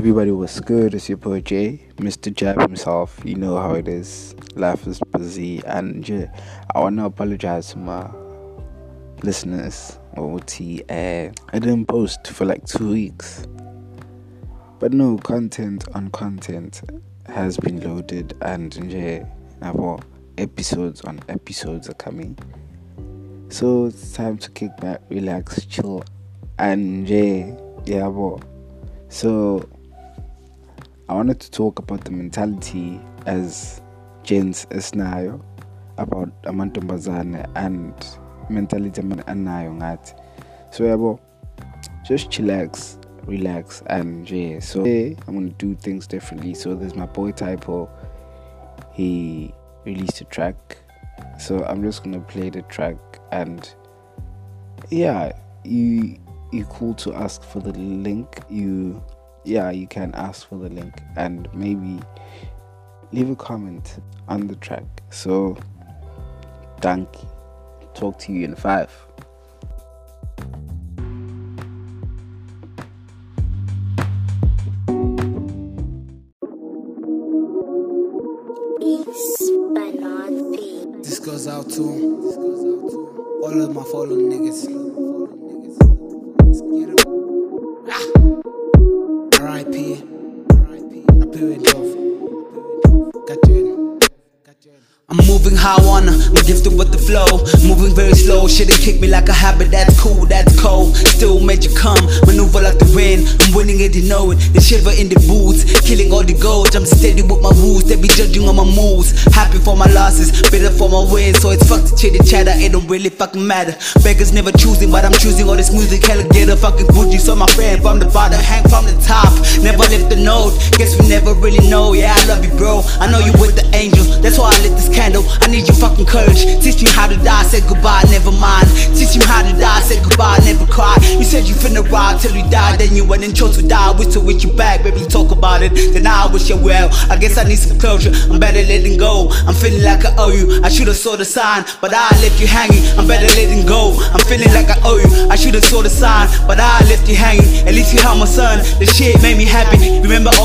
Everybody was good. It's your boy Jay, Mr. Jab himself. You know how it is. Life is busy, and yeah, I want to apologize to my listeners. OT, I didn't post for like two weeks, but no content on content has been loaded, and yeah, now episodes on episodes are coming. So it's time to kick back, relax, chill, and yeah, yeah, boy. So I wanted to talk about the mentality as gents esinayo about amantombazane and mentality anayo ngathi. So yabo just chillax relax and yeah so yeah, i'm gonna do things differently. So there's my boy typo. He released a track. So i'm just gonna play the track and yeah you you cool to ask for the link. You yeah, you can ask for the link and maybe leave a comment on the track. So, thank you. Talk to you in five. This goes out to all of my fallen niggas. I'm gifted with the flow. Moving very slow, shit it kick me like a habit, that's cool, that's cold. Still made you come, maneuver like the wind. I'm winning it, you know it. The shiver in the boots, killing all the gold. I'm steady with my rules, they be judging on my moves. Happy for my losses, bitter for my wins. So it's fuck the chitty chatter, it don't really fucking matter. Beggars never choosing, but I'm choosing all this music. Hella get a fucking bougie, so my friend from the bottom, hang from the top. Never lift the note, guess we never really know. Yeah, I love you, bro. I know you with the angel, that's why I lit this candle. I need your fucking courage. Teach me how to die, say goodbye, never mind. Teach me how to die, say goodbye, never cry. You said you finna ride till you die, then you went and chose to die. Wish to wish you back, baby, talk about it. Then I wish you well. I guess I need some closure. I'm better letting go. I'm feeling like I owe you. I should've saw the sign, but I left you hanging. I'm better letting go. I'm feeling like I owe you. I should've saw the sign, but I left you hanging. At least you held my son. The shit made me happy.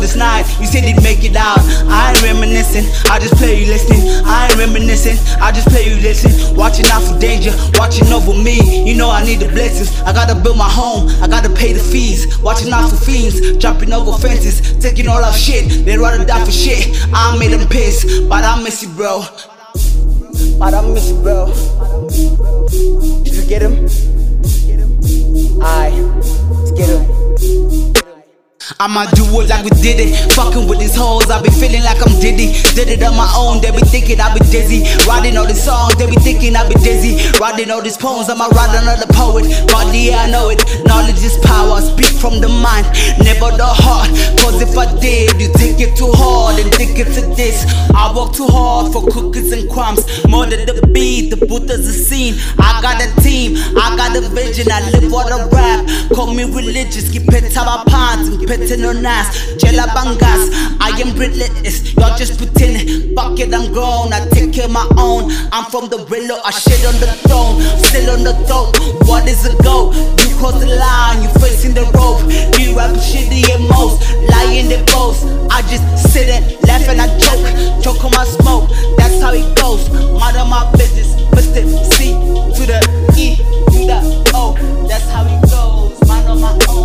This night, you said you'd make it out. I ain't reminiscing. I just play you listening. I ain't reminiscing. I just play you listen. Watching out for danger, watching over me. You know I need the blessings. I gotta build my home, I gotta pay the fees. Watching out for fiends, jumping over fences, taking all our shit. They rather die for shit. I made them piss, but I miss you, bro. But I miss you, bro. Did you get him? I. I'ma do it like we did it. Fucking with these hoes, I be feeling like I'm Diddy. Did it on my own, they be thinking I be dizzy. Writing all these songs, they be thinking I be dizzy. Writing all these poems, I'ma write another poet. But yeah, I know it. Knowledge is power, speak from the mind, never the heart. Cause if I did, you think it too hard and think it to this. I work too hard for cookies and crumbs. More than the beat, the booth is a scene. I got a team, I got a vision, I live for the rap. Call me religious, keep it my pants and pet no nas, Jella bangas. I am breathless, y'all just pretending. Fuck it, I'm grown, I take care of my own. I'm from the willow, I shit on the throne, still on the throne. What is a go? You cross the line, you facing the rope. You rap shitty and most, lying the boast. I just sit and laugh and I choke, choke on my smoke. That's how it goes. Mind on my business, Mr. C to the E to the O. That's how it goes. Mind on my own,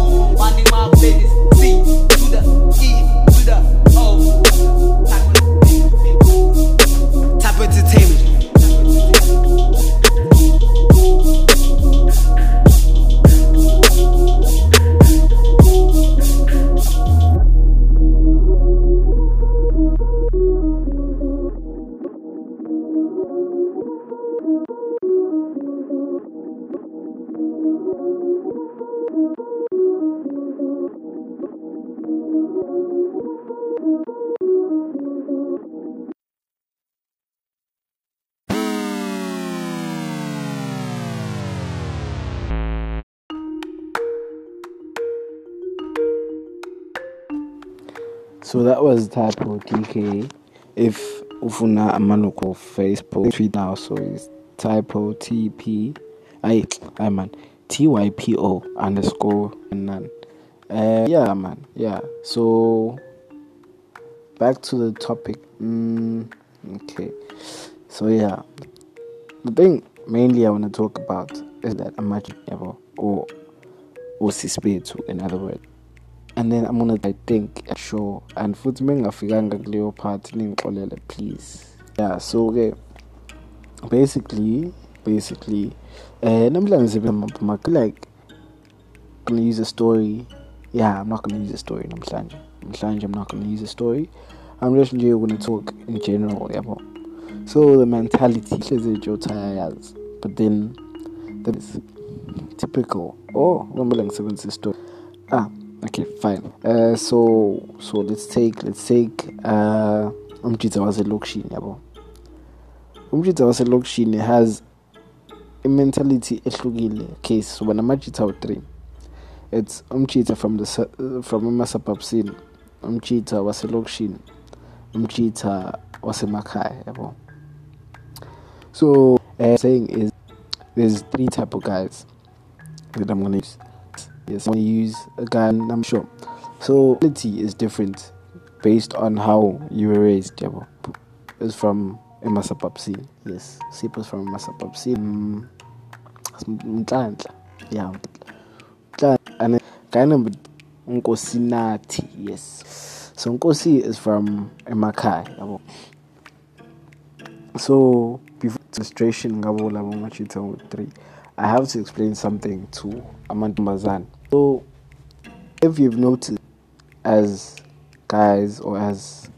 So that was Typo TK. If ufuna amaloko Facebook now, so it's Typo TP. I I man T Y P O underscore none. Uh, yeah, man. Yeah. So back to the topic. Mm, okay. So yeah, the thing mainly I want to talk about is that ever or or sisbethu in other words. And then I'm gonna I think sure and futhi mengingafikanga kuleyo part ningixolele please. Yeah, so okay. Basically, basically, uh namhlanje sibe like gonna use a story. Yeah, I'm not gonna use a story namhlanje. Namhlanje I'm not gonna use a story. I'm just gonna talk in general, yabo. So the mentality is but then that is typical. Oh, ngomele ngisebenzise story. Ah, okay, fine. Uh, so so let's take let's take uh umjita waselokishini yabo. Umjita waselokishini has a mentality ehlukile. Okay, so banamajita awu-3 it's umchitha from the from emasabhabsini umchitha waselokishini umchitha wasemakhaya yabo so uh, saying is there's three type of guys that I'm gonna use yes I'm gonna use a gun, I'm sure. So quality is different based on how you were raised yabo It's from emasabhabsini yes sipho's from emasabhabsini mm, mnhlanhla yeah and guy number Nkosinathi, yes. So Nkosi is from Emakai. So before illustration ngabo labo machita three, I have to explain something to Amantumbazan. So if you've noticed as guys or as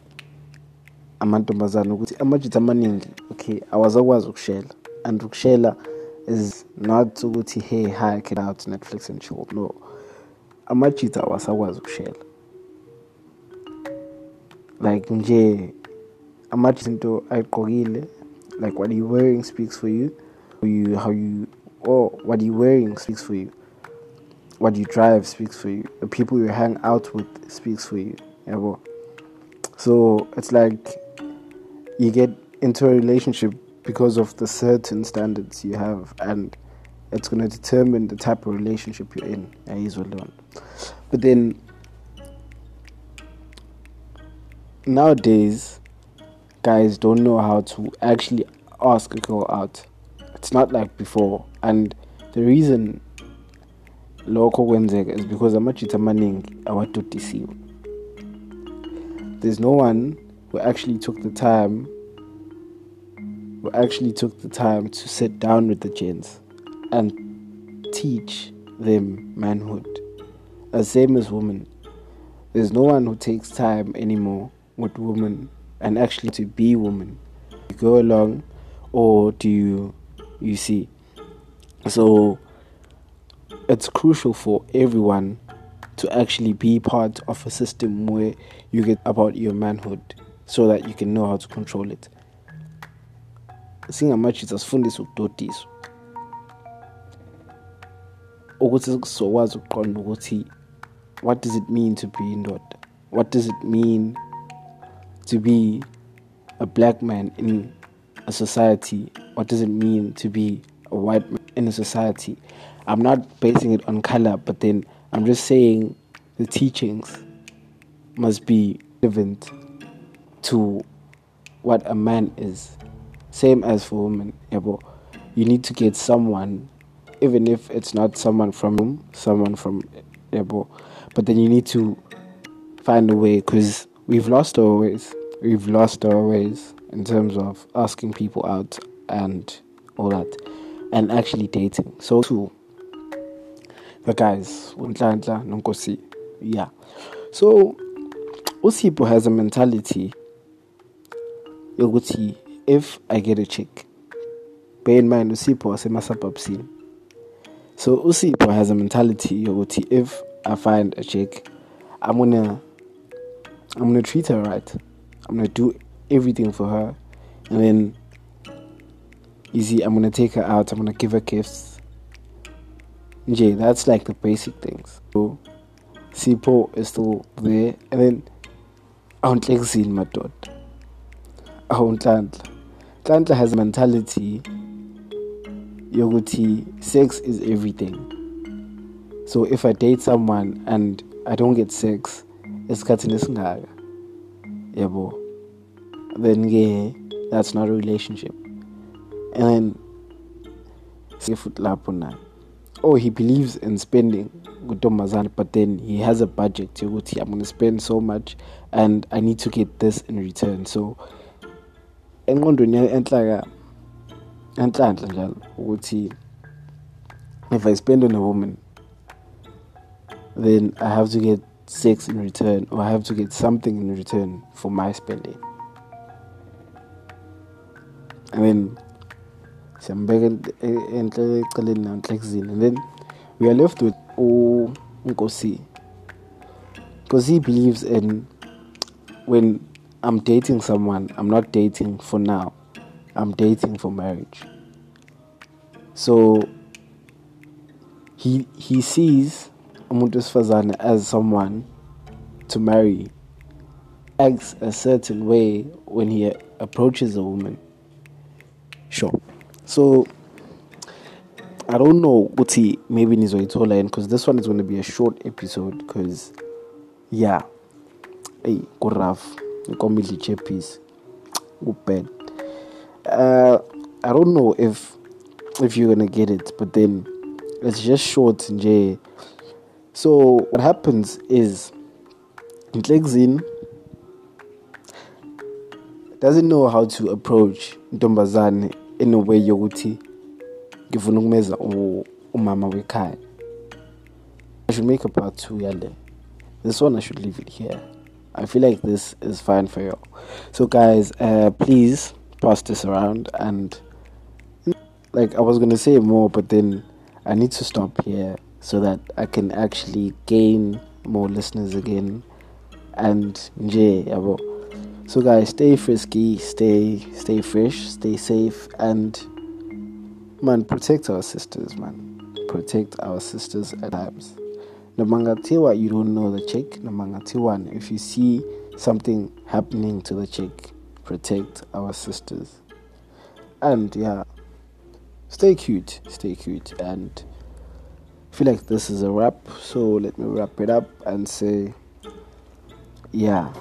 amantombazane ukuthi amajita amaningi okay awazakwazi ukushela. And ukushela is not ukuthi hey hi get out netflix and chill? No. Amajita awasakwazi ukushela. Like nje amajita into ayigqokile like what you wearing speaks for you. You how you what you're wearing speaks for you. What you drive speaks for you. The people you hang out with speaks for you so it's like you get into a relationship because of the certain standards you have and it's going to determine the type of relationship you're in eh, alone but then nowadays guys don't know how to actually ask a girl out. It's not like before and the reason lokho kwenzeka is because amajita amaningi awadodisiwe there's no one who actually took the time who actually took the time to sit down with the gents and teach them manhood. The same as women. There's no one who takes time anymore with women and actually to be women. You go along or do you you see? So it's crucial for everyone to actually be part of a system where you get about your manhood so that you can know how to control it. singamajita sifundiswe ukudodiswa ukuthi sizokwazi ukuqonda ukuthi what does it mean to be indoda? What does it mean to be a black man in a society? What does it mean to be a white man in a society i'm not basing it on color but then i'm just saying the teachings must be relevant to what a man is same as for women. You need to get someone, even if it's not someone from someone from yabo. But then you need to find a way because we've lost our ways. We've lost our ways in terms of asking people out and all that, and actually dating. So too, the guys, yeah. So Usipho has a mentality yokuthi if I get a chick, bear in mind Usipho wasemasabhabsini. So Usipho has a mentality yokuthi if I find a chick, I'm gonna I'm gonna treat her right. I'm gonna do everything for her, and then see, I'm gonna take her out. I'm gonna give her gifts. Jay, that's like the basic things. So Sipho is still there, and then I daughter. I don't Kanhla has a mentality yokuthi sex is everything. So if I date someone and I don't get sex esikhathini esingaka yabo then ke that's not a relationship and then oh he believes in spending. Kuntombazane but then he has a budget yokuthi i'm going to spend so much and i need to get this in return. So if i spend on a woman then i have to get sex in return or i have to get something in return for my spending. I mean siyambeka enhle eceleni nanhlekuzini and then we are left with unkosi because he believes in when i'm dating someone i'm not dating for now. I'm dating for marriage. So he he sees umuntu wesifazane as someone to marry acts a certain way when he approaches a woman. Sure so I don't know uthi maybe nizoyithola yini because this one is going to be a short episode because yeah. Hey kuraf inkomidla icheppies bad uh I don't know if if you're gonna get it but then it's just short nje. So what happens is Ntlekzin doesn't know how to approach Ntombazane in a way yokuthi ngifuna ukumeza umama wekhaya. I should make a part two yale this one I should leave it here. I feel like this is fine for you so guys uh, please pass this around and like I was gonna say more but then I need to stop here so that I can actually gain more listeners again. And nje yabo so guys stay frisky stay stay fresh stay safe and man protect our sisters man. Protect our sisters at times. Namangatiwa you don't know the chick namangatiwan if you see something happening to the chick protect our sisters. And yeah stay cute stay cute. And I feel like this is a wrap. So let me wrap it up and say yeah